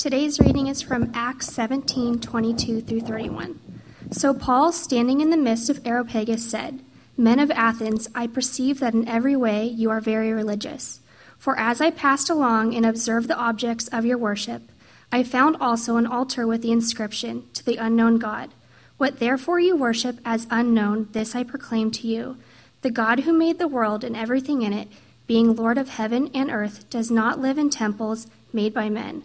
Today's reading is from Acts 17 22 through 31. So Paul, standing in the midst of Areopagus, said, Men of Athens, I perceive that in every way you are very religious. For as I passed along and observed the objects of your worship, I found also an altar with the inscription, To the unknown God. What therefore you worship as unknown, this I proclaim to you. The God who made the world and everything in it, being Lord of heaven and earth, does not live in temples made by men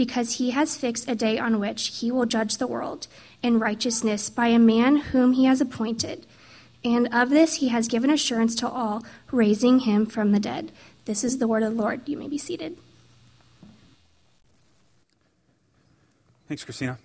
because he has fixed a day on which he will judge the world in righteousness by a man whom he has appointed. And of this he has given assurance to all, raising him from the dead. This is the word of the Lord. You may be seated. Thanks, Christina.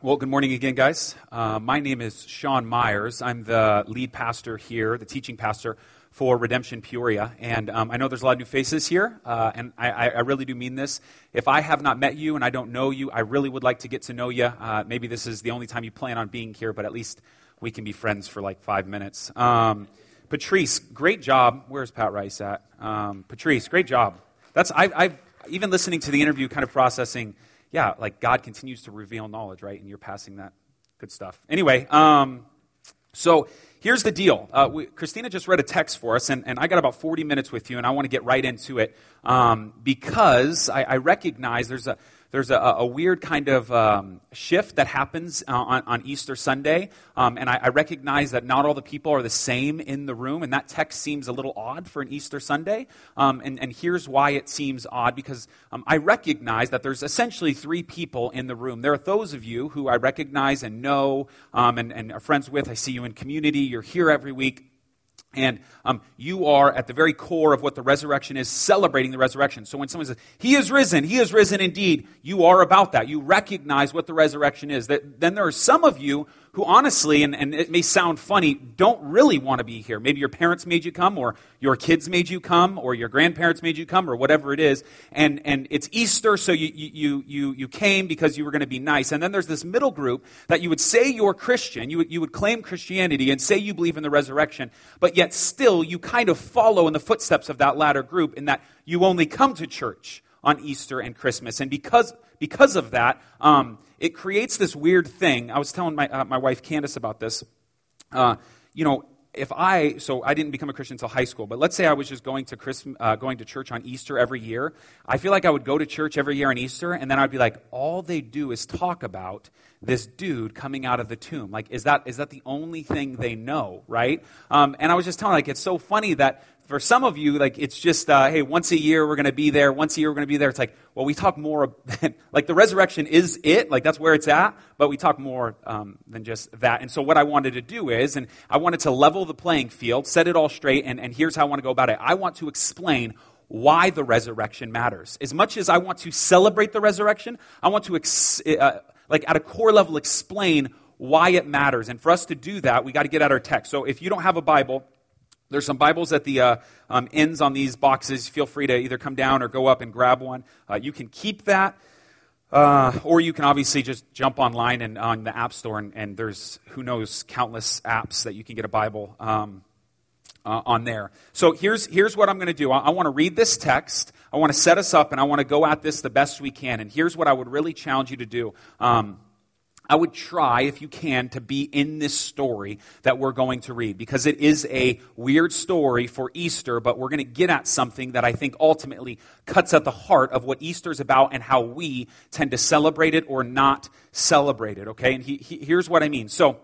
Well, good morning again, guys. Uh, my name is Sean Myers. I'm the lead pastor here, the teaching pastor for Redemption Peoria. And um, I know there's a lot of new faces here, uh, and I, I, really do mean this. If I have not met you and I don't know you, I really would like to get to know you. Uh, maybe this is the only time you plan on being here, but at least we can be friends for like five minutes. Um, Patrice, great job. Where's Patrice at? Um, Patrice, great job. That's I, I've even listening to the interview, kind of processing. Yeah, like God continues to reveal knowledge, right? And you're passing that good stuff. Anyway, um, so here's the deal. Uh, we, Christina just read a text for us, and, and, I got about 40 minutes with you, and I want to get right into it um, because I, I, recognize there's a, there's a, a weird kind of um, shift that happens uh, on, on, Easter Sunday. Um, and I, I, recognize that not all the people are the same in the room. And that text seems a little odd for an Easter Sunday. Um, and, and, here's why it seems odd because um, I recognize that there's essentially three people in the room. There are those of you who I recognize and know um, and, and are friends with. I see you in community, you're here every week. And um, you are at the very core of what the resurrection is, celebrating the resurrection. So when someone says, He is risen, He is risen indeed, you are about that. You recognize what the resurrection is. That, then there are some of you who honestly, and, and it may sound funny, don't really want to be here. Maybe your parents made you come, or your kids made you come, or your grandparents made you come, or whatever it is. And, and it's Easter, so you, you, you, you came because you were going to be nice. And then there's this middle group that you would say you're Christian, you would, you would claim Christianity and say you believe in the resurrection, but yet still you kind of follow in the footsteps of that latter group in that you only come to church on Easter and Christmas. And because, because of that, um, it creates this weird thing. I was telling my, uh, my wife Candace about this. Uh, you know, if I, so I didn't become a Christian until high school, but let's say I was just going to, Christmas, uh, going to church on Easter every year. I feel like I would go to church every year on Easter, and then I'd be like, all they do is talk about this dude coming out of the tomb. Like, is that, is that the only thing they know, right? Um, and I was just telling, like, it's so funny that for some of you, like it's just, uh, hey, once a year we're going to be there. Once a year we're going to be there. It's like, well, we talk more. like the resurrection is it. Like that's where it's at. But we talk more um, than just that. And so what I wanted to do is, and I wanted to level the playing field, set it all straight, and, and here's how I want to go about it. I want to explain why the resurrection matters. As much as I want to celebrate the resurrection, I want to, ex- uh, like at a core level, explain why it matters. And for us to do that, we got to get at our text. So if you don't have a Bible there's some Bibles at the uh, um, ends on these boxes. Feel free to either come down or go up and grab one. Uh, you can keep that, uh, or you can obviously just jump online and on the App Store, and, and there's who knows countless apps that you can get a Bible um, uh, on there. So here's here's what I'm going to do. I, I want to read this text. I want to set us up, and I want to go at this the best we can. And here's what I would really challenge you to do. Um, I would try, if you can, to be in this story that we're going to read because it is a weird story for Easter, but we're going to get at something that I think ultimately cuts at the heart of what Easter is about and how we tend to celebrate it or not celebrate it, okay? And he, he, here's what I mean. So,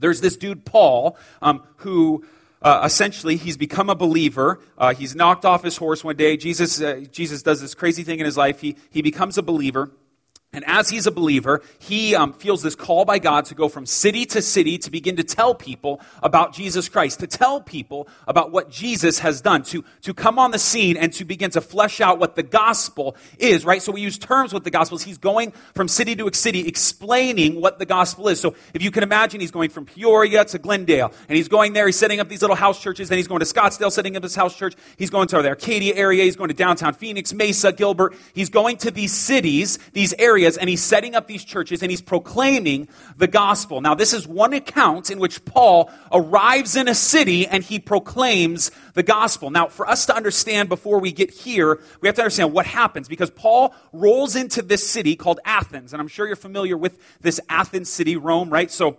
There's this dude, Paul, um, who uh, essentially he's become a believer. Uh, he's knocked off his horse one day. Jesus, uh, Jesus does this crazy thing in his life. He, he becomes a believer. And as he's a believer, he um, feels this call by God to go from city to city to begin to tell people about Jesus Christ, to tell people about what Jesus has done, to, to come on the scene and to begin to flesh out what the gospel is, right? So we use terms with the gospel. He's going from city to city explaining what the gospel is. So if you can imagine, he's going from Peoria to Glendale, and he's going there, he's setting up these little house churches, then he's going to Scottsdale, setting up his house church. He's going to the Arcadia area, he's going to downtown Phoenix, Mesa, Gilbert. He's going to these cities, these areas areas and he's setting up these churches and he's proclaiming the gospel. Now, this is one account in which Paul arrives in a city and he proclaims the gospel. Now, for us to understand before we get here, we have to understand what happens because Paul rolls into this city called Athens. And I'm sure you're familiar with this Athens city, Rome, right? So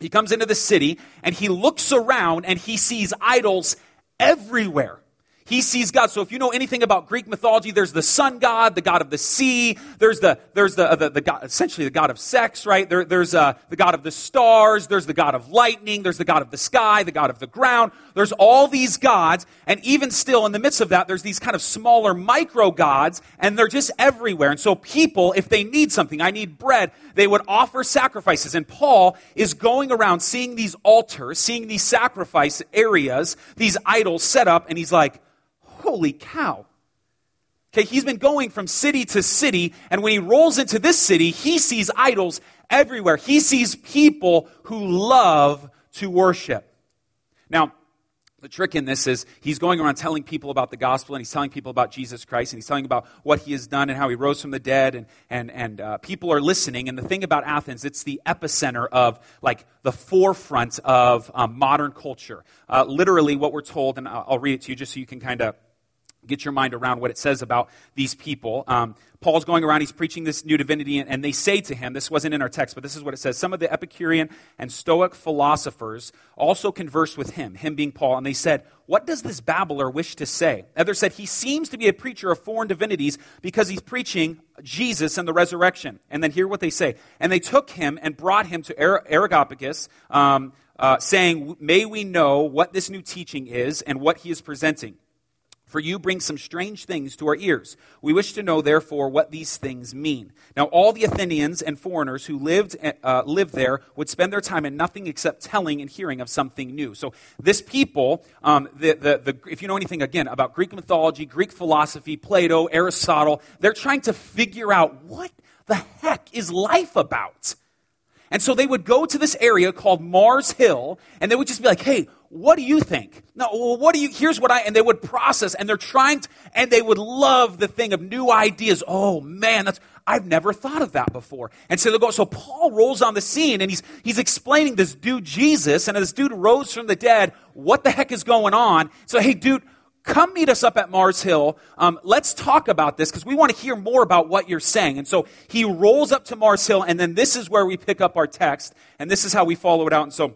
he comes into the city and he looks around and he sees idols everywhere. He sees God. So if you know anything about Greek mythology, there's the sun god, the god of the sea. There's the, there's the, uh, the, the god, essentially the god of sex, right? There, there's uh, the god of the stars. There's the god of lightning. There's the god of the sky, the god of the ground. There's all these gods. And even still, in the midst of that, there's these kind of smaller micro gods, and they're just everywhere. And so people, if they need something, I need bread, they would offer sacrifices. And Paul is going around seeing these altars, seeing these sacrifice areas, these idols set up, and he's like, holy cow. Okay, he's been going from city to city, and when he rolls into this city, he sees idols everywhere. He sees people who love to worship. Now, the trick in this is he's going around telling people about the gospel and he's telling people about Jesus Christ and he's telling about what he has done and how he rose from the dead and, and, and uh, people are listening. And the thing about Athens, it's the epicenter of like the forefront of um, modern culture. Uh, literally, what we're told, and I'll, I'll read it to you just so you can kind of get your mind around what it says about these people. Um, Paul's going around, he's preaching this new divinity, and, and they say to him, this wasn't in our text, but this is what it says. Some of the Epicurean and Stoic philosophers also conversed with him, him being Paul, and they said, What does this babbler wish to say? Others said, He seems to be a preacher of foreign divinities because he's preaching Jesus and the resurrection. And then hear what they say. And they took him and brought him to Areopagus, um, uh, saying, May we know what this new teaching is and what he is presenting. For you bring some strange things to our ears. We wish to know, therefore, what these things mean. Now, all the Athenians and foreigners who lived, uh, lived there would spend their time in nothing except telling and hearing of something new. So, this people, um, the, the, the, if you know anything, again, about Greek mythology, Greek philosophy, Plato, Aristotle, they're trying to figure out what the heck is life about? And so they would go to this area called Mars Hill, and they would just be like, hey, what do you think? No, well, what do you, here's what I, and they would process, and they're trying to, and they would love the thing of new ideas. Oh man, that's, I've never thought of that before. And so they go, so Paul rolls on the scene, and he's, he's explaining this dude Jesus, and this dude rose from the dead. What the heck is going on? So, hey, dude, come meet us up at Mars Hill. Um, let's talk about this because we want to hear more about what you're saying. And so he rolls up to Mars Hill, and then this is where we pick up our text, and this is how we follow it out. And so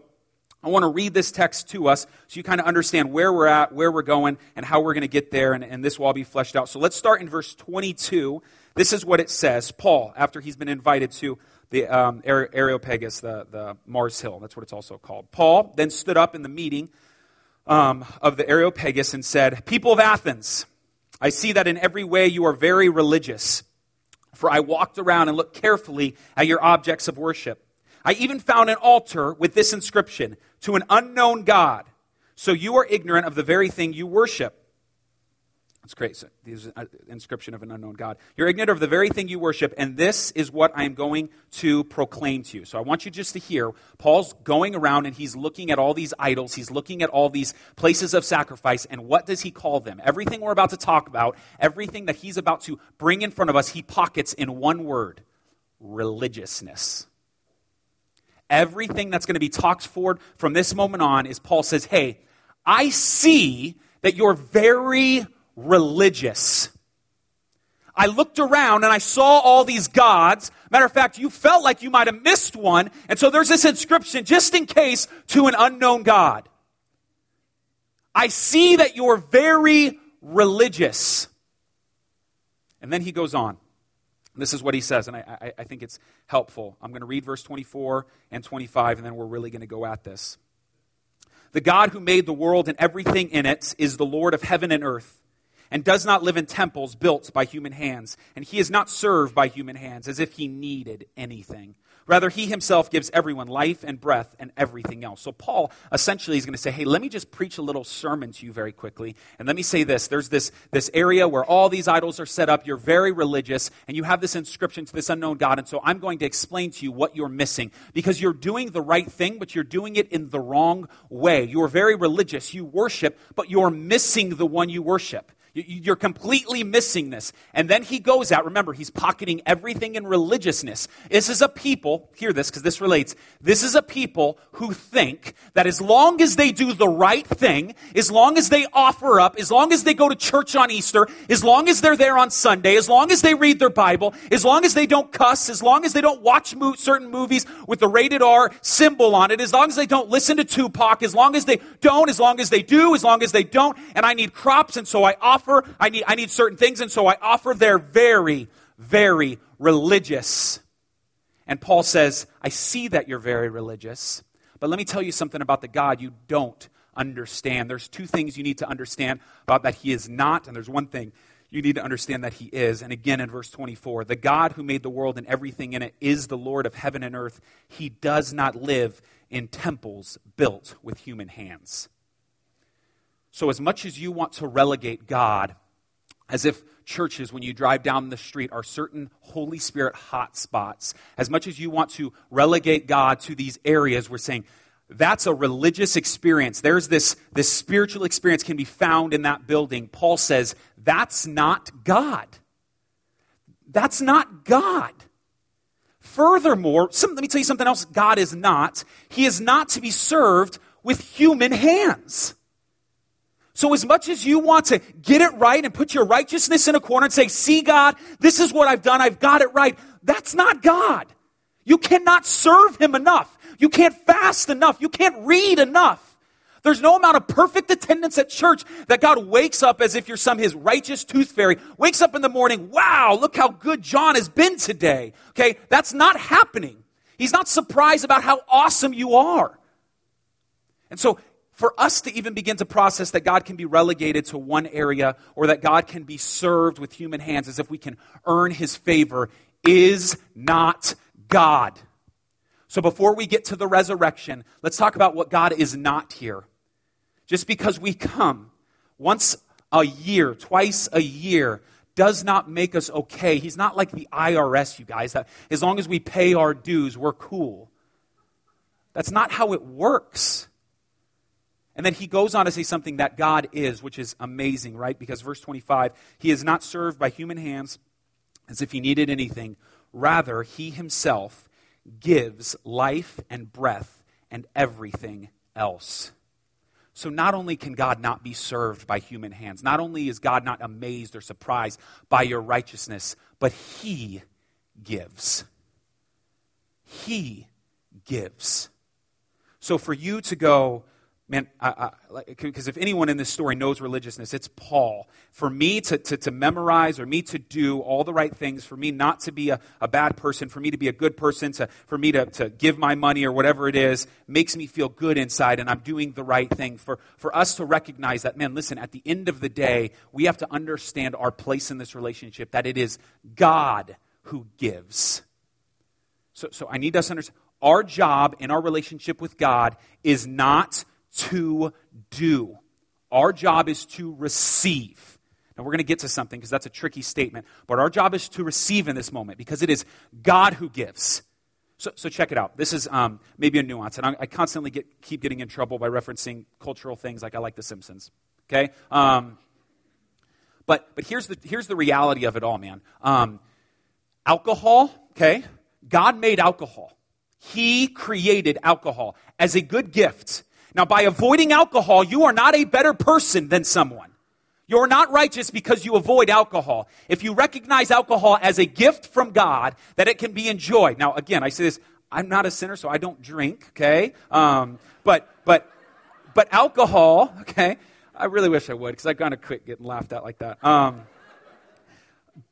I want to read this text to us so you kind of understand where we're at, where we're going, and how we're going to get there, and, and this will all be fleshed out. So let's start in verse 22. This is what it says. Paul, after he's been invited to the um, Areopagus, the, the Mars Hill, that's what it's also called. Paul then stood up in the meeting um, of the Areopagus and said, People of Athens, I see that in every way you are very religious. For I walked around and looked carefully at your objects of worship. I even found an altar with this inscription to an unknown God. So you are ignorant of the very thing you worship. That's great. So, this is an inscription of an unknown God. You're ignorant of the very thing you worship, and this is what I am going to proclaim to you. So I want you just to hear Paul's going around and he's looking at all these idols. He's looking at all these places of sacrifice, and what does he call them? Everything we're about to talk about, everything that he's about to bring in front of us, he pockets in one word religiousness. Everything that's going to be talked forward from this moment on is Paul says, Hey, I see that you're very religious. I looked around and I saw all these gods. Matter of fact, you felt like you might have missed one. And so there's this inscription, just in case, to an unknown God. I see that you're very religious. And then he goes on. This is what he says, and I, I, I think it's helpful. I'm going to read verse 24 and 25, and then we're really going to go at this. The God who made the world and everything in it is the Lord of heaven and earth, and does not live in temples built by human hands, and he is not served by human hands as if he needed anything. Rather, he himself gives everyone life and breath and everything else. So, Paul essentially is going to say, hey, let me just preach a little sermon to you very quickly. And let me say this there's this, this area where all these idols are set up. You're very religious, and you have this inscription to this unknown God. And so, I'm going to explain to you what you're missing because you're doing the right thing, but you're doing it in the wrong way. You're very religious. You worship, but you're missing the one you worship. You're completely missing this. And then he goes out. Remember, he's pocketing everything in religiousness. This is a people, hear this because this relates. This is a people who think that as long as they do the right thing, as long as they offer up, as long as they go to church on Easter, as long as they're there on Sunday, as long as they read their Bible, as long as they don't cuss, as long as they don't watch mo- certain movies with the rated R symbol on it, as long as they don't listen to Tupac, as long as they don't, as long as they do, as long as they don't, and I need crops, and so I offer offer, I need, I need certain things, and so I offer. They're very, very religious. And Paul says, I see that you're very religious, but let me tell you something about the God you don't understand. There's two things you need to understand about that He is not, and there's one thing you need to understand that He is. And again in verse 24, the God who made the world and everything in it is the Lord of heaven and earth. He does not live in temples built with human hands. So, as much as you want to relegate God, as if churches, when you drive down the street, are certain Holy Spirit hot spots, as much as you want to relegate God to these areas, we're saying that's a religious experience. There's this, this spiritual experience can be found in that building. Paul says that's not God. That's not God. Furthermore, some, let me tell you something else God is not. He is not to be served with human hands. So, as much as you want to get it right and put your righteousness in a corner and say, See, God, this is what I've done, I've got it right, that's not God. You cannot serve Him enough. You can't fast enough. You can't read enough. There's no amount of perfect attendance at church that God wakes up as if you're some his righteous tooth fairy, wakes up in the morning, wow, look how good John has been today. Okay, that's not happening. He's not surprised about how awesome you are. And so for us to even begin to process that God can be relegated to one area or that God can be served with human hands as if we can earn his favor is not God. So before we get to the resurrection, let's talk about what God is not here. Just because we come once a year, twice a year, does not make us okay. He's not like the IRS, you guys, that as long as we pay our dues, we're cool. That's not how it works. And then he goes on to say something that God is, which is amazing, right? Because verse 25, he is not served by human hands as if he needed anything. Rather, he himself gives life and breath and everything else. So, not only can God not be served by human hands, not only is God not amazed or surprised by your righteousness, but He gives. He gives. So, for you to go, man, because if anyone in this story knows religiousness, it's Paul. For me to, to, to, memorize or me to do all the right things, for me not to be a, a bad person, for me to be a good person, to, for me to, to give my money or whatever it is, makes me feel good inside and I'm doing the right thing. For, for us to recognize that, man, listen, at the end of the day, we have to understand our place in this relationship, that it is God who gives. So, so I need us to understand our job in our relationship with God is not to do. Our job is to receive. Now, we're going to get to something because that's a tricky statement, but our job is to receive in this moment because it is God who gives. So, so check it out. This is um, maybe a nuance, and I, I constantly get, keep getting in trouble by referencing cultural things like I like The Simpsons. Okay? Um, but but here's, the, here's the reality of it all, man. Um, alcohol, okay? God made alcohol. He created alcohol as a good gift. Now, by avoiding alcohol, you are not a better person than someone. You're not righteous because you avoid alcohol. If you recognize alcohol as a gift from God, that it can be enjoyed. Now, again, I say this, I'm not a sinner, so I don't drink, okay? Um, but, but, but alcohol, okay? I really wish I would because I kind of quit getting laughed at like that. Um,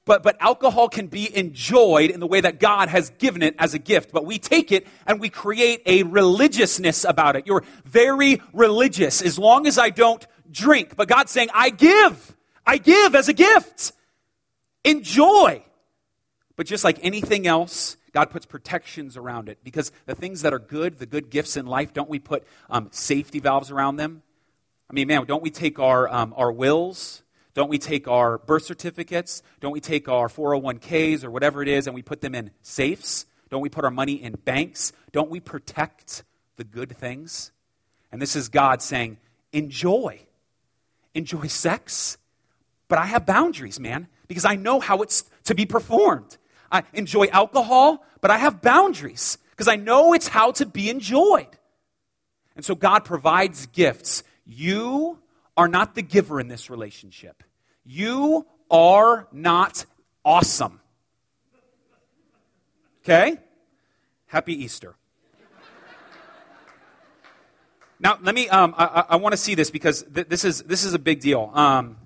but, but alcohol can be enjoyed in the way that God has given it as a gift. But we take it and we create a religiousness about it. You're very religious as long as I don't drink. But God's saying, I give. I give as a gift. Enjoy. But just like anything else, God puts protections around it because the things that are good, the good gifts in life, don't we put um, safety valves around them? I mean, man, don't we take our, um, our wills? Don't we take our birth certificates? Don't we take our 401ks or whatever it is and we put them in safes? Don't we put our money in banks? Don't we protect the good things? And this is God saying, enjoy. Enjoy sex, but I have boundaries, man, because I know how it's to be performed. I enjoy alcohol, but I have boundaries because I know it's how to be enjoyed. And so God provides gifts. You are not the giver in this relationship. You are not awesome. Okay? Happy Easter. Now, let me, um, I, I want to see this because th- this, is, this is a big deal. Um,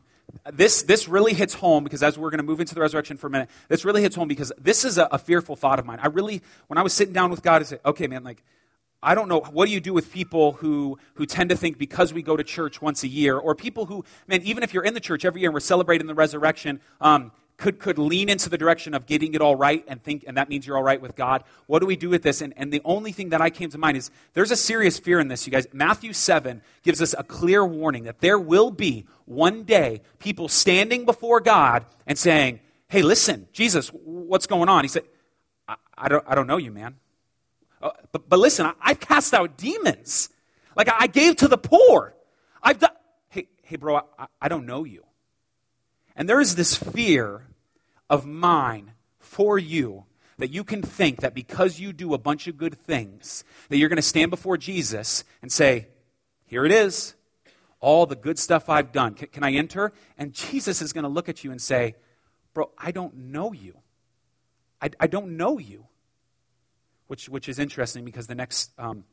this, this really hits home because as we're going to move into the resurrection for a minute, this really hits home because this is a, a fearful thought of mine. I really, when I was sitting down with God, I said, okay, man, like, I don't know, what do you do with people who, who tend to think because we go to church once a year, or people who, man, even if you're in the church every year and we're celebrating the resurrection, um, could, could lean into the direction of getting it all right and think, and that means you're all right with God. What do we do with this? And, and the only thing that I came to mind is there's a serious fear in this, you guys. Matthew 7 gives us a clear warning that there will be one day people standing before God and saying, Hey, listen, Jesus, what's going on? He said, I, I don't, I don't know you, man. Uh, but, but listen, I, I've cast out demons. Like I, I gave to the poor. I've done. Hey, hey, bro, I, I don't know you. And there is this fear of mine for you that you can think that because you do a bunch of good things, that you're going to stand before Jesus and say, Here it is, all the good stuff I've done. Can, can I enter? And Jesus is going to look at you and say, Bro, I don't know you. I, I don't know you. Which, which is interesting because the next um,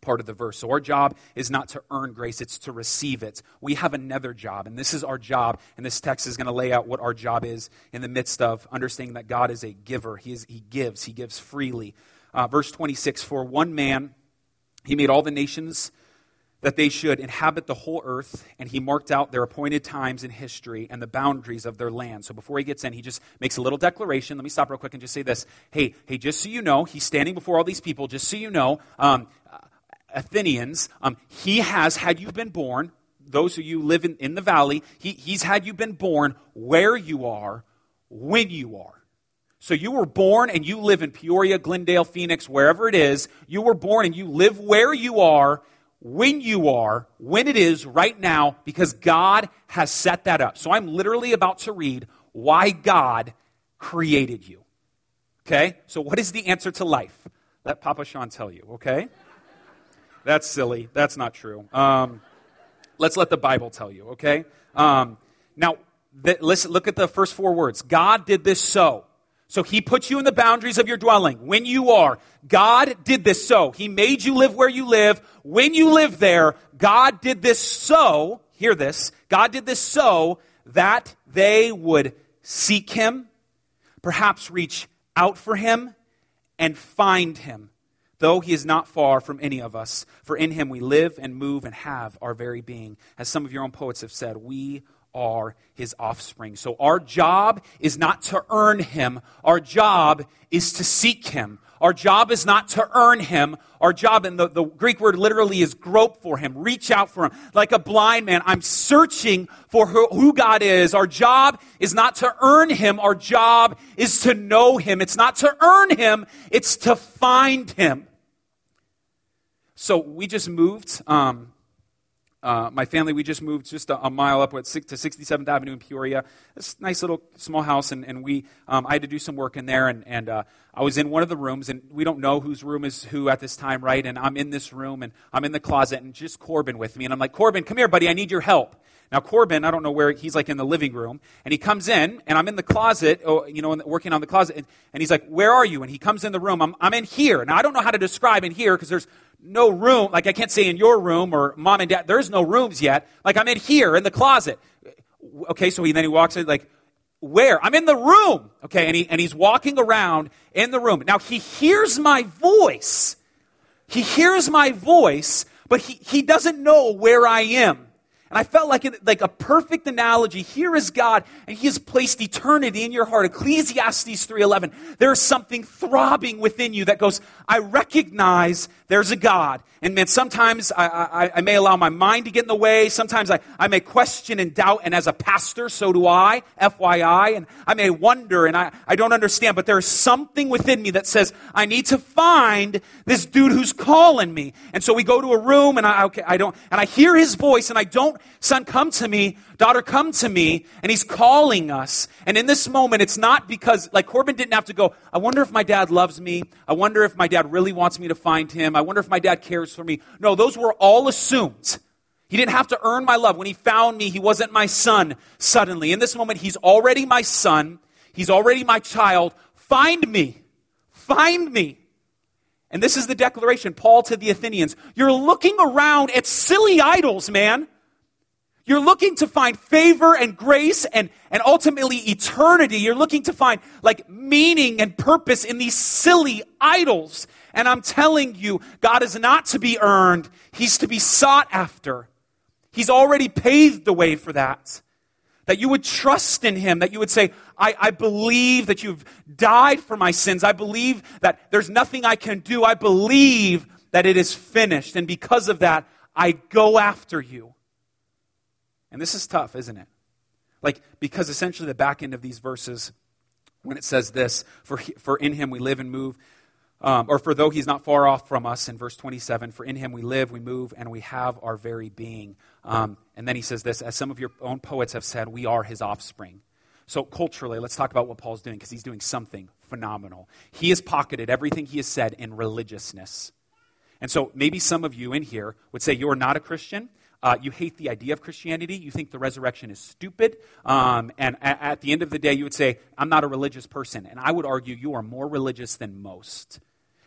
part of the verse. So our job is not to earn grace, it's to receive it. We have another job, and this is our job. And this text is going to lay out what our job is in the midst of understanding that God is a giver. He, is, he gives, He gives freely. Uh, verse 26 For one man, He made all the nations that they should inhabit the whole earth, and he marked out their appointed times in history and the boundaries of their land. So before he gets in, he just makes a little declaration. Let me stop real quick and just say this. Hey, hey, just so you know, he's standing before all these people, just so you know, um, Athenians, um, he has, had you been born, those of you live in, in the valley, he, he's had you been born where you are, when you are. So you were born and you live in Peoria, Glendale, Phoenix, wherever it is. You were born and you live where you are, when you are, when it is, right now, because God has set that up. So I'm literally about to read why God created you. Okay? So what is the answer to life? Let Papa Sean tell you, okay? That's silly. That's not true. Um, let's let the Bible tell you, okay? Um, now, listen, look at the first four words. God did this so. So he puts you in the boundaries of your dwelling when you are. God did this so. He made you live where you live. When you live there, God did this so. Hear this. God did this so that they would seek him, perhaps reach out for him, and find him though he is not far from any of us. For in him we live and move and have our very being. As some of your own poets have said, we are his offspring. So our job is not to earn him, our job is to seek him. Our job is not to earn him. Our job, and the, the Greek word literally is grope for him, reach out for him. Like a blind man, I'm searching for who, who God is. Our job is not to earn him. Our job is to know him. It's not to earn him, it's to find him. So we just moved. Um, uh, my family, we just moved just a, a mile up to 67th Avenue in Peoria. This nice little small house, and, and we, um, I had to do some work in there, and, and uh, I was in one of the rooms, and we don't know whose room is who at this time, right? And I'm in this room, and I'm in the closet, and just Corbin with me, and I'm like, Corbin, come here, buddy, I need your help. Now, Corbin, I don't know where, he's like in the living room, and he comes in, and I'm in the closet, oh, you know, working on the closet, and, and he's like, Where are you? And he comes in the room, I'm, I'm in here. Now, I don't know how to describe in here because there's no room. Like I can't say in your room or mom and dad. There's no rooms yet. Like I'm in here in the closet. Okay, so he then he walks in like, where? I'm in the room. Okay, and, he, and he's walking around in the room. Now he hears my voice. He hears my voice, but he, he doesn't know where I am. And I felt like, it, like a perfect analogy. Here is God, and He has placed eternity in your heart. Ecclesiastes 3.11. There's something throbbing within you that goes, I recognize there's a God. And man, sometimes I, I, I, may allow my mind to get in the way. Sometimes I, I may question and doubt. And as a pastor, so do I, FYI. And I may wonder and I, I don't understand. But there's something within me that says, I need to find this dude who's calling me. And so we go to a room and I, okay, I don't, and I hear his voice and I don't, son, come to me. Daughter, come to me. And he's calling us. And in this moment, it's not because, like Corbin didn't have to go, I wonder if my dad loves me. I wonder if my dad really wants me to find him. I wonder if my dad cares for me. No, those were all assumed. He didn't have to earn my love. When he found me, he wasn't my son suddenly. In this moment, he's already my son. He's already my child. Find me. Find me. And this is the declaration, Paul to the Athenians. You're looking around at silly idols, man. You're looking to find favor and grace and, and ultimately eternity. You're looking to find like meaning and purpose in these silly idols. And I'm telling you, God is not to be earned, He's to be sought after. He's already paved the way for that. That you would trust in Him, that you would say, I, I believe that you've died for my sins. I believe that there's nothing I can do. I believe that it is finished. And because of that, I go after you. And this is tough, isn't it? Like, because essentially the back end of these verses, when it says this, for, for in him we live and move, um, or for though he's not far off from us, in verse 27, for in him we live, we move, and we have our very being. Um, and then he says this, as some of your own poets have said, we are his offspring. So, culturally, let's talk about what Paul's doing because he's doing something phenomenal. He has pocketed everything he has said in religiousness. And so, maybe some of you in here would say, You are not a Christian. Uh, you hate the idea of Christianity. You think the resurrection is stupid. Um, and a- at the end of the day, you would say, I'm not a religious person. And I would argue you are more religious than most.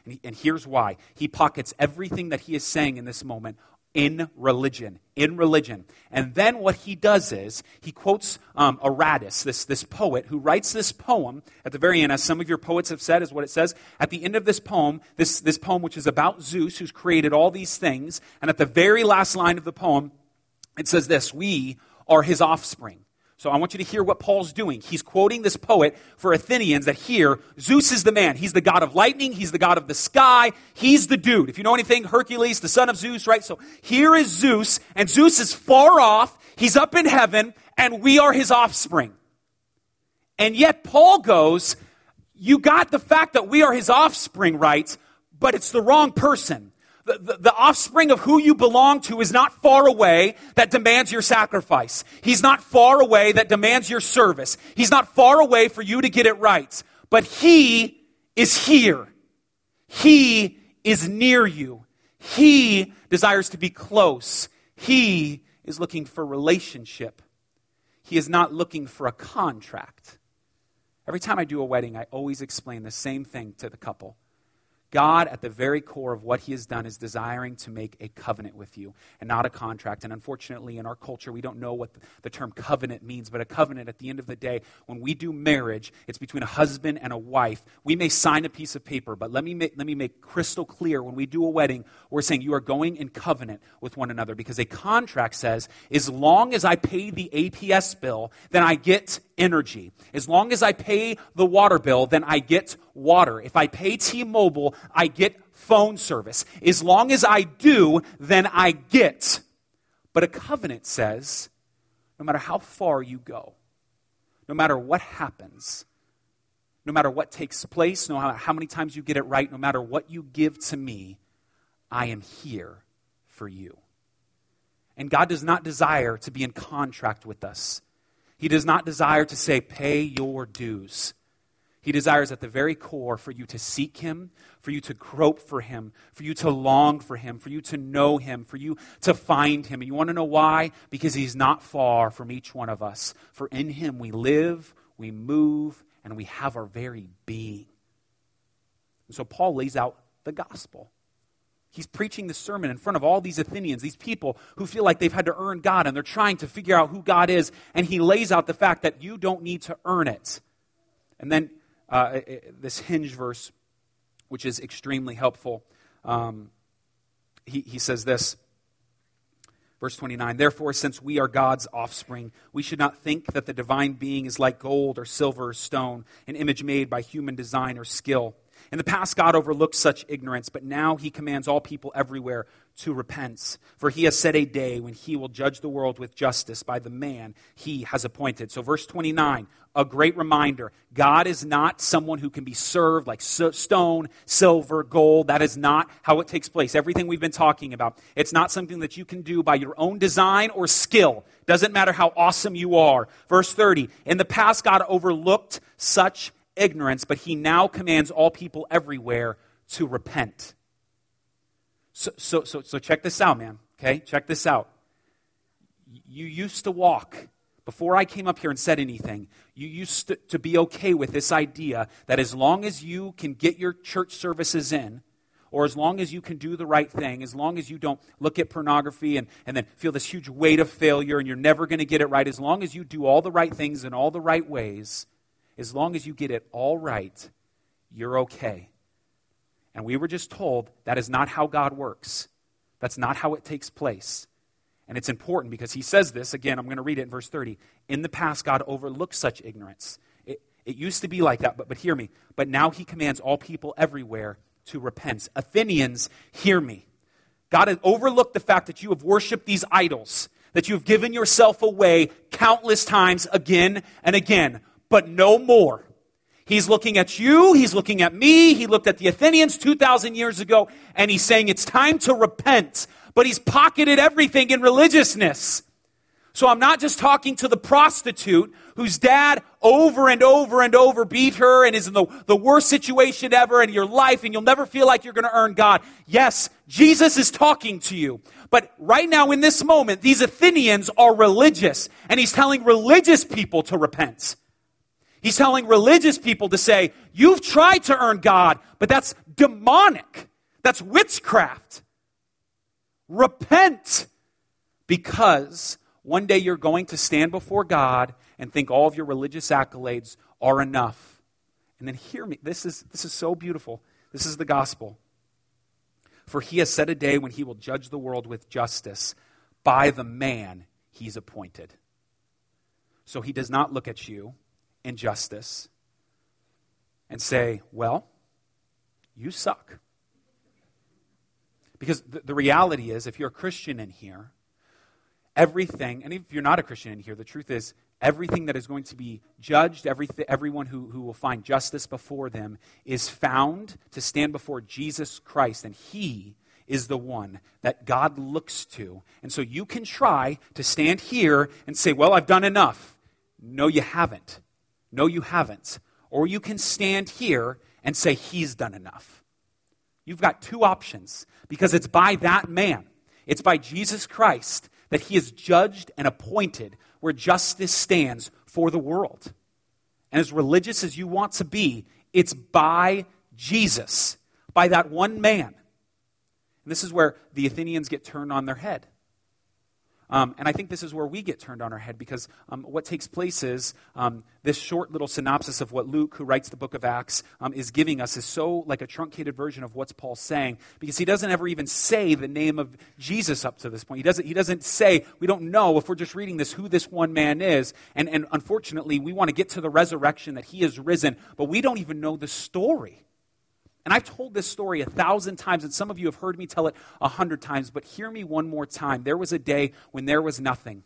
And, he, and here's why He pockets everything that he is saying in this moment in religion. In religion. And then what he does is he quotes um, Aratus, this, this poet, who writes this poem at the very end, as some of your poets have said, is what it says. At the end of this poem, this, this poem, which is about Zeus, who's created all these things, and at the very last line of the poem, it says this We are his offspring. So I want you to hear what Paul's doing. He's quoting this poet for Athenians that here, Zeus is the man. He's the god of lightning. He's the god of the sky. He's the dude. If you know anything, Hercules, the son of Zeus, right? So here is Zeus, and Zeus is far off. He's up in heaven, and we are his offspring. And yet Paul goes, You got the fact that we are his offspring right, but it's the wrong person the, the, offspring of who you belong to is not far away that demands your sacrifice. He's not far away that demands your service. He's not far away for you to get it right. But He is here. He is near you. He desires to be close. He is looking for relationship. He is not looking for a contract. Every time I do a wedding, I always explain the same thing to the couple. God, at the very core of what He has done, is desiring to make a covenant with you and not a contract. And unfortunately, in our culture, we don't know what the term covenant means, but a covenant at the end of the day, when we do marriage, it's between a husband and a wife. We may sign a piece of paper, but let me make, let me make crystal clear when we do a wedding, we're saying you are going in covenant with one another because a contract says, as long as I pay the APS bill, then I get energy. As long as I pay the water bill, then I get water. If I pay T Mobile, I get phone service. As long as I do, then I get. But a covenant says no matter how far you go, no matter what happens, no matter what takes place, no matter how many times you get it right, no matter what you give to me, I am here for you. And God does not desire to be in contract with us. He does not desire to say, pay your dues. He desires at the very core for you to seek Him, for you to grope for Him, for you to long for Him, for you to know Him, for you to find Him. And you want to know why? Because He's not far from each one of us. For in Him we live, we move, and we have our very being. And so Paul lays out the gospel. He's preaching the sermon in front of all these Athenians, these people who feel like they've had to earn God and they're trying to figure out who God is. And he lays out the fact that you don't need to earn it. And then uh, this hinge verse, which is extremely helpful, um, he, he says this. Verse 29 Therefore, since we are God's offspring, we should not think that the divine being is like gold or silver or stone, an image made by human design or skill. In the past, God overlooked such ignorance, but now he commands all people everywhere to repent. For he has set a day when he will judge the world with justice by the man he has appointed. So, verse 29, a great reminder God is not someone who can be served like stone, silver, gold. That is not how it takes place. Everything we've been talking about, it's not something that you can do by your own design or skill. Doesn't matter how awesome you are. Verse 30, in the past, God overlooked such ignorance, but he now commands all people everywhere to repent. So, so, so, so check this out, man. Okay? Check this out. You used to walk, before I came up here and said anything, you used to, to be okay with this idea that as long as you can get your church services in, or as long as you can do the right thing, as long as you don't look at pornography and, and then feel this huge weight of failure and you're never going to get it right, as long as you do all the right things in all the right ways, as long as you get it all right, you're okay. And we were just told that is not how God works. That's not how it takes place. And it's important because he says this, again, I'm going to read it in verse 30. In the past, God overlooked such ignorance. It, it used to be like that, but, but hear me. But now he commands all people everywhere to repent. Athenians, hear me. God has overlooked the fact that you have worshiped these idols, that you have given yourself away countless times again and again but no more. He's looking at you, he's looking at me, he looked at the Athenians 2,000 years ago, and he's saying it's time to repent. But he's pocketed everything in religiousness. So I'm not just talking to the prostitute whose dad over and over and over beat her and is in the, the worst situation ever in your life and you'll never feel like you're going to earn God. Yes, Jesus is talking to you. But right now in this moment, these Athenians are religious and he's telling religious people to repent. He's telling religious people to say, You've tried to earn God, but that's demonic. That's witchcraft. Repent because one day you're going to stand before God and think all of your religious accolades are enough. And then hear me. This is, this is so beautiful. This is the gospel. For he has set a day when he will judge the world with justice by the man he's appointed. So he does not look at you injustice and say, well, you suck. Because the, the, reality is, if you're a Christian in here, everything, and if you're not a Christian in here, the truth is, everything that is going to be judged, everything, everyone who, who will find justice before them, is found to stand before Jesus Christ, and He is the one that God looks to. And so you can try to stand here and say, Well, I've done enough. No, you haven't. No, you haven't. Or you can stand here and say, He's done enough. You've got two options because it's by that man, it's by Jesus Christ that He is judged and appointed where justice stands for the world. And as religious as you want to be, it's by Jesus, by that one man. And this is where the Athenians get turned on their head. Um, and I think this is where we get turned on our head because um, what takes place is um, this short little synopsis of what Luke, who writes the book of Acts, um, is giving us is so like a truncated version of what's Paul saying because he doesn't ever even say the name of Jesus up to this point. He doesn't, he doesn't say, we don't know if we're just reading this who this one man is. And, and unfortunately, we want to get to the resurrection that he is risen, but we don't even know the story. And I've told this story a thousand times, and some of you have heard me tell it a hundred times, but hear me one more time. There was a day when there was nothing.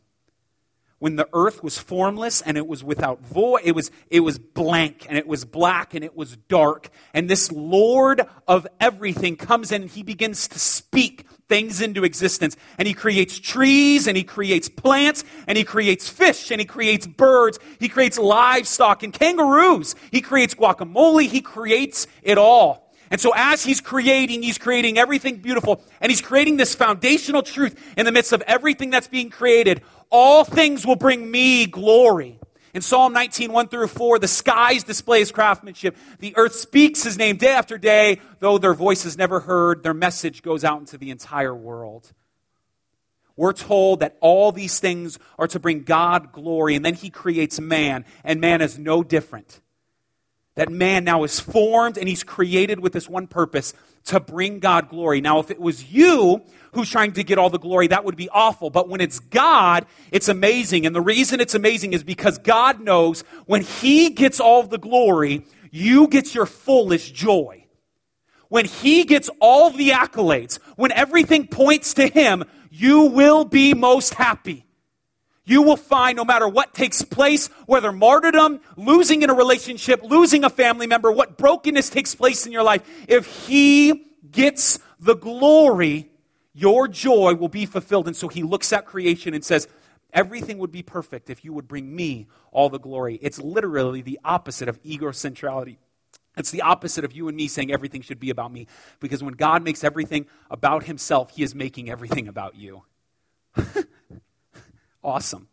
When the earth was formless and it was without void, it was, it was blank and it was black and it was dark. And this Lord of everything comes in and he begins to speak things into existence. And he creates trees and he creates plants and he creates fish and he creates birds. He creates livestock and kangaroos. He creates guacamole. He creates it all. And so, as he's creating, he's creating everything beautiful, and he's creating this foundational truth in the midst of everything that's being created. All things will bring me glory. In Psalm 19, 1 through 4, the skies display his craftsmanship. The earth speaks his name day after day, though their voice is never heard, their message goes out into the entire world. We're told that all these things are to bring God glory, and then he creates man, and man is no different. That man now is formed and he's created with this one purpose to bring God glory. Now, if it was you who's trying to get all the glory, that would be awful. But when it's God, it's amazing. And the reason it's amazing is because God knows when He gets all the glory, you get your fullest joy. When He gets all the accolades, when everything points to Him, you will be most happy. You will find no matter what takes place, whether martyrdom, losing in a relationship, losing a family member, what brokenness takes place in your life, if He gets the glory, your joy will be fulfilled. And so He looks at creation and says, Everything would be perfect if you would bring me all the glory. It's literally the opposite of egocentrality. It's the opposite of you and me saying everything should be about me. Because when God makes everything about Himself, He is making everything about you. awesome.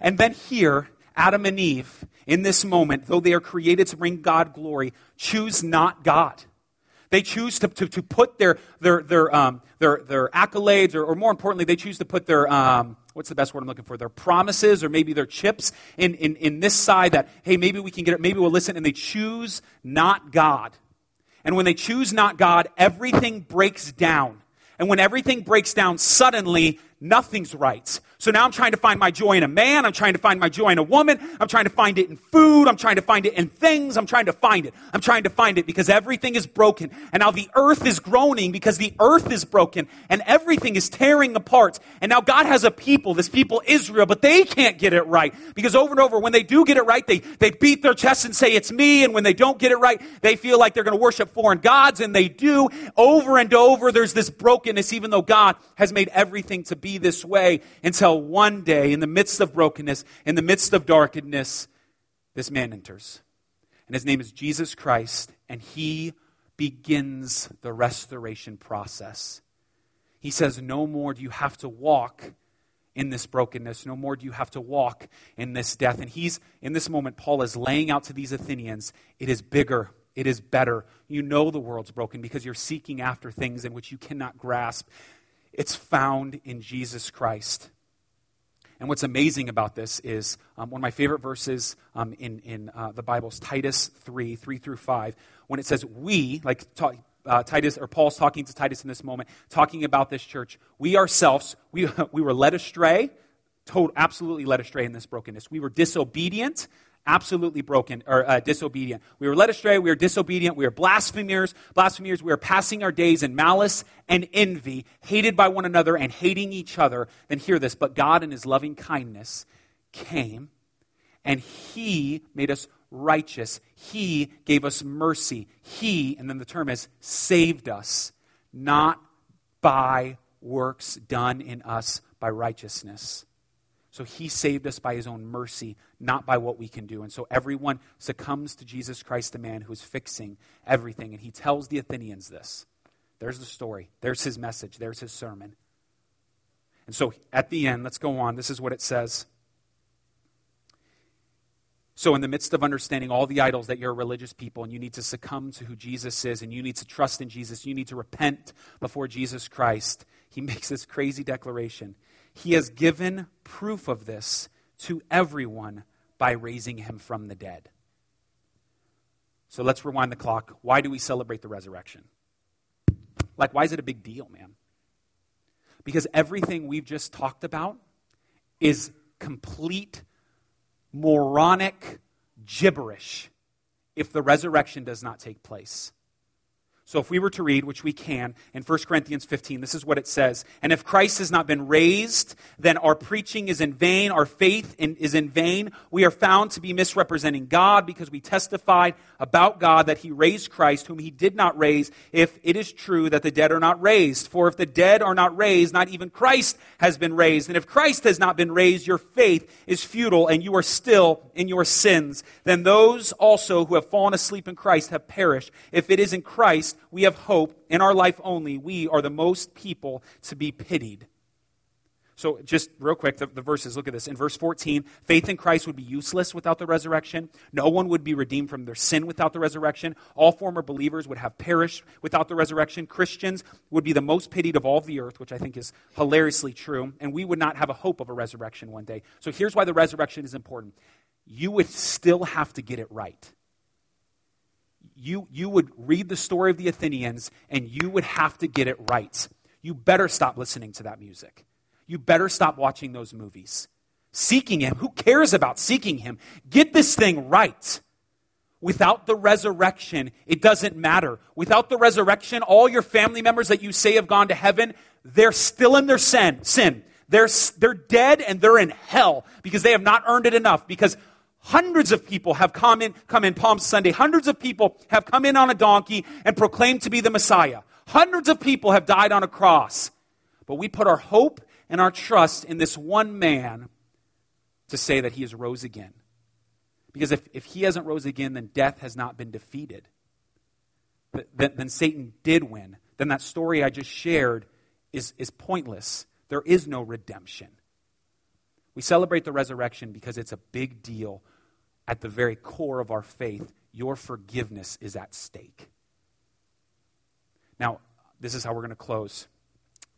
And then here, Adam and Eve, in this moment, though they are created to bring God glory, choose not God. They choose to, to, to put their, their, their, um, their, their accolades, or, or, more importantly, they choose to put their, um, what's the best word I'm looking for? Their promises or maybe their chips in, in, in this side that, hey, maybe we can get it, maybe we'll listen, and they choose not God. And when they choose not God, everything breaks down. And when everything breaks down, suddenly nothing's right. So now I'm trying to find my joy in a man. I'm trying to find my joy in a woman. I'm trying to find it in food. I'm trying to find it in things. I'm trying to find it. I'm trying to find it because everything is broken. And now the earth is groaning because the earth is broken and everything is tearing apart. And now God has a people, this people Israel, but they can't get it right because over and over, when they do get it right, they, they beat their chest and say, it's me. And when they don't get it right, they feel like they're going to worship foreign gods and they do over and over. There's this brokenness, even though God has made everything to be this way until one day, in the midst of brokenness, in the midst of darkness, this man enters. And his name is Jesus Christ, and he begins the restoration process. He says, No more do you have to walk in this brokenness. No more do you have to walk in this death. And he's, in this moment, Paul is laying out to these Athenians, it is bigger, it is better. You know the world's broken because you're seeking after things in which you cannot grasp. It's found in Jesus Christ. And what's amazing about this is um, one of my favorite verses um, in, in uh, the Bible is Titus 3 3 through 5, when it says, We, like uh, Titus, or Paul's talking to Titus in this moment, talking about this church, we ourselves, we, we were led astray, told, absolutely led astray in this brokenness. We were disobedient absolutely broken or uh, disobedient. We were led astray. We were disobedient. We were blasphemers. Blasphemers. We were passing our days in malice and envy, hated by one another and hating each other. Then hear this. But God, in His loving kindness, came and He made us righteous. He gave us mercy. He, and then the term is saved us, not by works done in us by righteousness so he saved us by his own mercy, not by what we can do. And so everyone succumbs to Jesus Christ, the man who is fixing everything. And he tells the Athenians this. There's the story. There's his message. There's his sermon. And so at the end, let's go on. This is what it says. So, in the midst of understanding all the idols that you're a religious people and you need to succumb to who Jesus is and you need to trust in Jesus, you need to repent before Jesus Christ, he makes this crazy declaration. He has given proof of this to everyone by raising him from the dead. So let's rewind the clock. Why do we celebrate the resurrection? Like, why is it a big deal, man? Because everything we've just talked about is complete moronic gibberish if the resurrection does not take place. So if we were to read, which we can, in 1 Corinthians 15, this is what it says. And if Christ has not been raised, then our preaching is in vain, our faith in, is in vain. We are found to be misrepresenting God because we testified about God that he raised Christ, whom he did not raise, if it is true that the dead are not raised. For if the dead are not raised, not even Christ has been raised. And if Christ has not been raised, your faith is futile and you are still in your sins. Then those also who have fallen asleep in Christ have perished. If it is in Christ, we have hope in our life only. We are the most people to be pitied. So, just real quick, the, the, verses, look at this. In verse 14, faith in Christ would be useless without the resurrection. No one would be redeemed from their sin without the resurrection. All former believers would have perished without the resurrection. Christians would be the most pitied of all the earth, which I think is hilariously true. And we would not have a hope of a resurrection one day. So, here's why the resurrection is important you would still have to get it right. You, you would read the story of the Athenians and you would have to get it right. You better stop listening to that music you better stop watching those movies. Seeking Him, who cares about seeking Him? Get this thing right. Without the resurrection, it doesn't matter. Without the resurrection, all your family members that you say have gone to heaven, they're still in their sin. sin. They're, they're dead and they're in hell because they have not earned it enough. Because hundreds of people have come in, come in Palm Sunday. Hundreds of people have come in on a donkey and proclaimed to be the Messiah. Hundreds of people have died on a cross. But we put our hope and our trust in this one man to say that he has rose again. Because if, if he hasn't rose again, then death has not been defeated. Then, then Satan did win. Then that story I just shared is, is pointless. There is no redemption. We celebrate the resurrection because it's a big deal at the very core of our faith. Your forgiveness is at stake. Now, this is how we're going to close.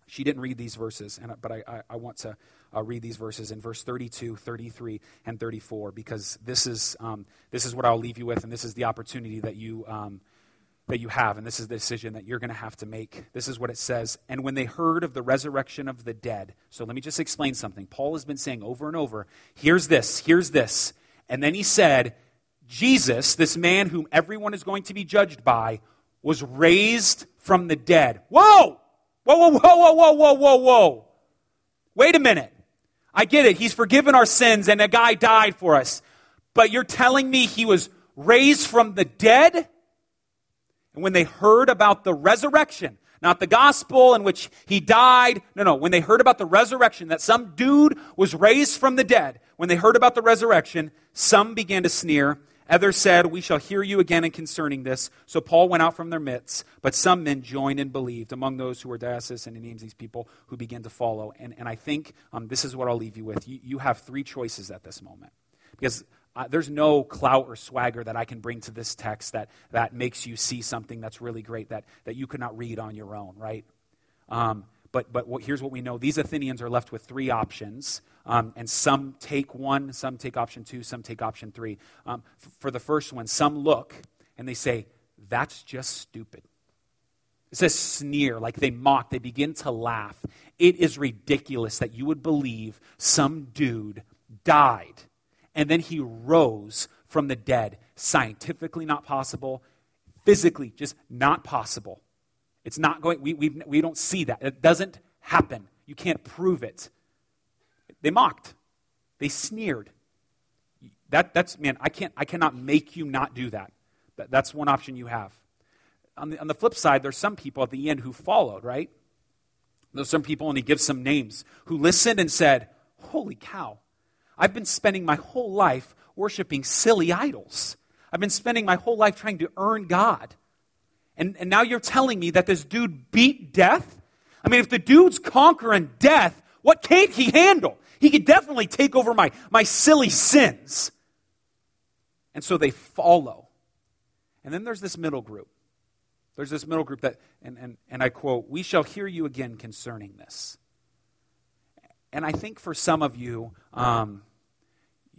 She didn't read these verses, but I, I, I want to uh, read these verses in verse 32, 33, and 34 because this is, um, this is what I'll leave you with, and this is the opportunity that you, um, that you have, and this is the decision that you're going to have to make. This is what it says. And when they heard of the resurrection of the dead, so let me just explain something. Paul has been saying over and over here's this, here's this. And then he said, Jesus, this man whom everyone is going to be judged by, was raised from the dead. Whoa! Whoa, whoa, whoa, whoa, whoa, whoa, whoa. Wait a minute. I get it. He's forgiven our sins and a guy died for us. But you're telling me he was raised from the dead? And when they heard about the resurrection, not the gospel in which he died, no, no, when they heard about the resurrection, that some dude was raised from the dead, when they heard about the resurrection, some began to sneer Others said, We shall hear you again in concerning this. So Paul went out from their midst, but some men joined and believed. Among those who were Dionysius, and he names these people who began to follow. And, and I think um, this is what I'll leave you with. You, you have three choices at this moment. Because uh, there's no clout or swagger that I can bring to this text that, that makes you see something that's really great that, that you could not read on your own, right? Um, but but what, here's what we know these Athenians are left with three options. Um, and some take one, some take option two, some take option three. Um, f- for the first one, some look and they say, That's just stupid. It says sneer, like they mock, they begin to laugh. It is ridiculous that you would believe some dude died and then he rose from the dead. Scientifically not possible, physically just not possible. It's not going, we, we, we don't see that. It doesn't happen. You can't prove it. They mocked. They sneered. That, that's, man, I, can't, I cannot make you not do that. that that's one option you have. On the, on the flip side, there's some people at the end who followed, right? There's some people, and he gives some names, who listened and said, Holy cow, I've been spending my whole life worshiping silly idols. I've been spending my whole life trying to earn God. And, and now you're telling me that this dude beat death? I mean, if the dude's conquering death, what can't he handle? He could definitely take over my, my silly sins. And so they follow. And then there's this middle group. There's this middle group that, and, and, and I quote, we shall hear you again concerning this. And I think for some of you, um,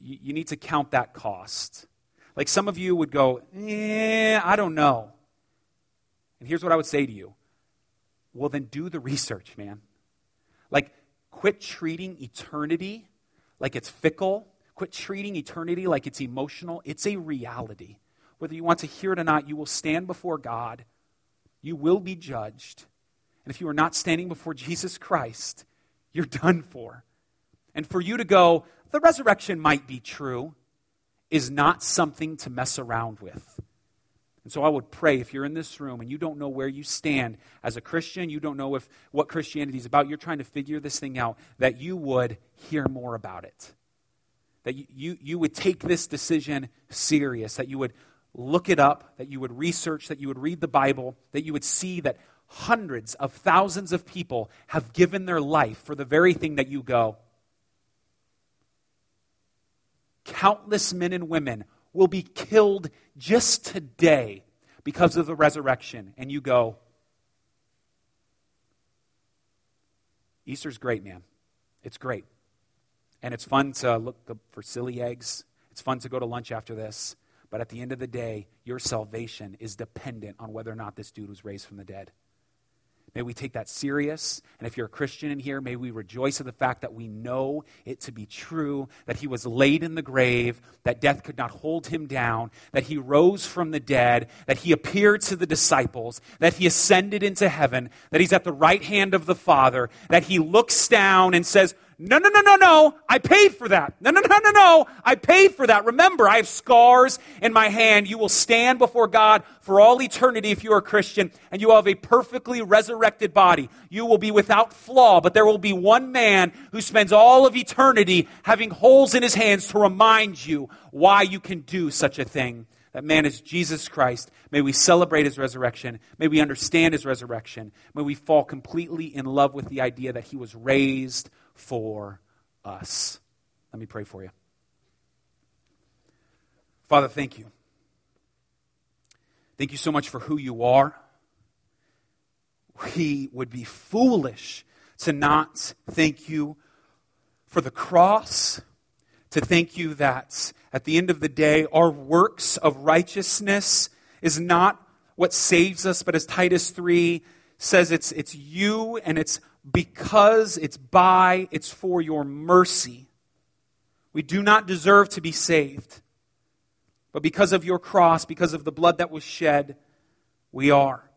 you, you need to count that cost. Like some of you would go, eh, I don't know. And here's what I would say to you. Well, then do the research, man. Like, Quit treating eternity like it's fickle. Quit treating eternity like it's emotional. It's a reality. Whether you want to hear it or not, you will stand before God. You will be judged. And if you are not standing before Jesus Christ, you're done for. And for you to go, the resurrection might be true, is not something to mess around with. And so I would pray if you're in this room and you don't know where you stand as a Christian, you don't know if what Christianity is about, you're trying to figure this thing out, that you would hear more about it. That you, you, you would take this decision serious, that you would look it up, that you would research, that you would read the Bible, that you would see that hundreds of thousands of people have given their life for the very thing that you go. Countless men and women will be killed just today because of the resurrection. And you go, Easter's great, man. It's great. And it's fun to look for silly eggs. It's fun to go to lunch after this. But at the end of the day, your salvation is dependent on whether or not this dude was raised from the dead. May we take that serious. And if you're a Christian in here, may we rejoice at the fact that we know it to be true, that he was laid in the grave, that death could not hold him down, that he rose from the dead, that he appeared to the disciples, that he ascended into heaven, that he's at the right hand of the Father, that he looks down and says, no, no, no, no, no. I paid for that. No, no, no, no, no. I paid for that. Remember, I have scars in my hand. You will stand before God for all eternity if you are a Christian, and you have a perfectly resurrected body. You will be without flaw, but there will be one man who spends all of eternity having holes in his hands to remind you why you can do such a thing. That man is Jesus Christ. May we celebrate his resurrection. May we understand his resurrection. May we fall completely in love with the idea that he was raised for us. Let me pray for you. Father, thank you. Thank you so much for who you are. We would be foolish to not thank you for the cross, to thank you that at the end of the day, our works of righteousness is not what saves us, but as Titus 3 says, it's, it's you and it's because it's by, it's for your mercy. We do not deserve to be saved. But because of your cross, because of the blood that was shed, we are.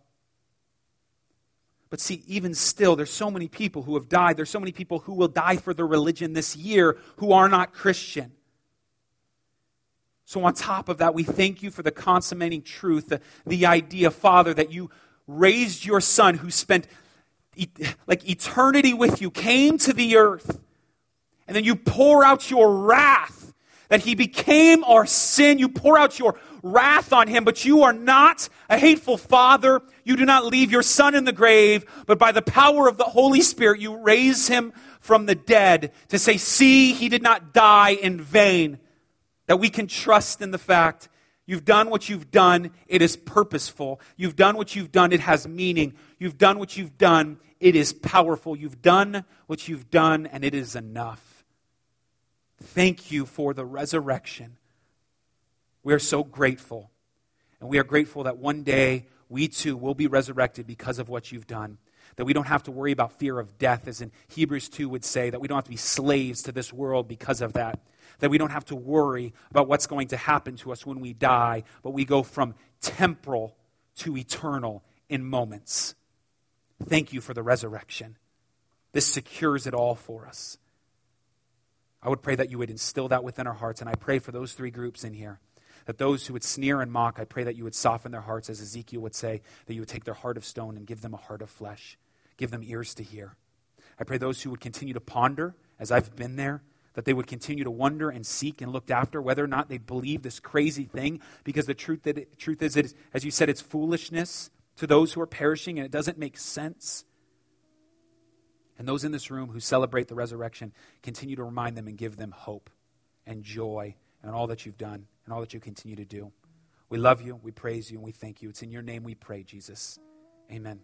But see, even still, there's so many people who have died. There's so many people who will die for their religion this year who are not Christian. So, on top of that, we thank you for the consummating truth, the, the idea, Father, that you raised your Son who spent like eternity with you, came to the earth, and then you pour out your wrath, that he became our sin. You pour out your wrath on him, but you are not a hateful father. You do not leave your son in the grave, but by the power of the Holy Spirit, you raise him from the dead to say, See, he did not die in vain. That we can trust in the fact You've done what you've done. It is purposeful. You've done what you've done. It has meaning. You've done what you've done. It is powerful. You've done what you've done, and it is enough. Thank you for the resurrection. We are so grateful. And we are grateful that one day we too will be resurrected because of what you've done. That we don't have to worry about fear of death, as in Hebrews 2 would say, that we don't have to be slaves to this world because of that that we don't have to worry about what's going to happen to us when we die, but we go from temporal to eternal in moments. Thank you for the resurrection. This secures it all for us. I would pray that you would instill that within our hearts, and I pray for those three groups in here. That those who would sneer and mock, I pray that you would soften their hearts, as Ezekiel would say, that you would take their heart of stone and give them a heart of flesh, give them ears to hear. I pray those who would continue to ponder, as I've been there, that they would continue to wonder and seek and look after whether or not they believe this crazy thing because the truth, that it, truth is, it, as you said, it's foolishness to those who are perishing and it doesn't make sense. And those in this room who celebrate the resurrection, continue to remind them and give them hope and joy and all that you've done and all that you continue to do. We love you, we praise you, and we thank you. It's in your name we pray, Jesus. Amen.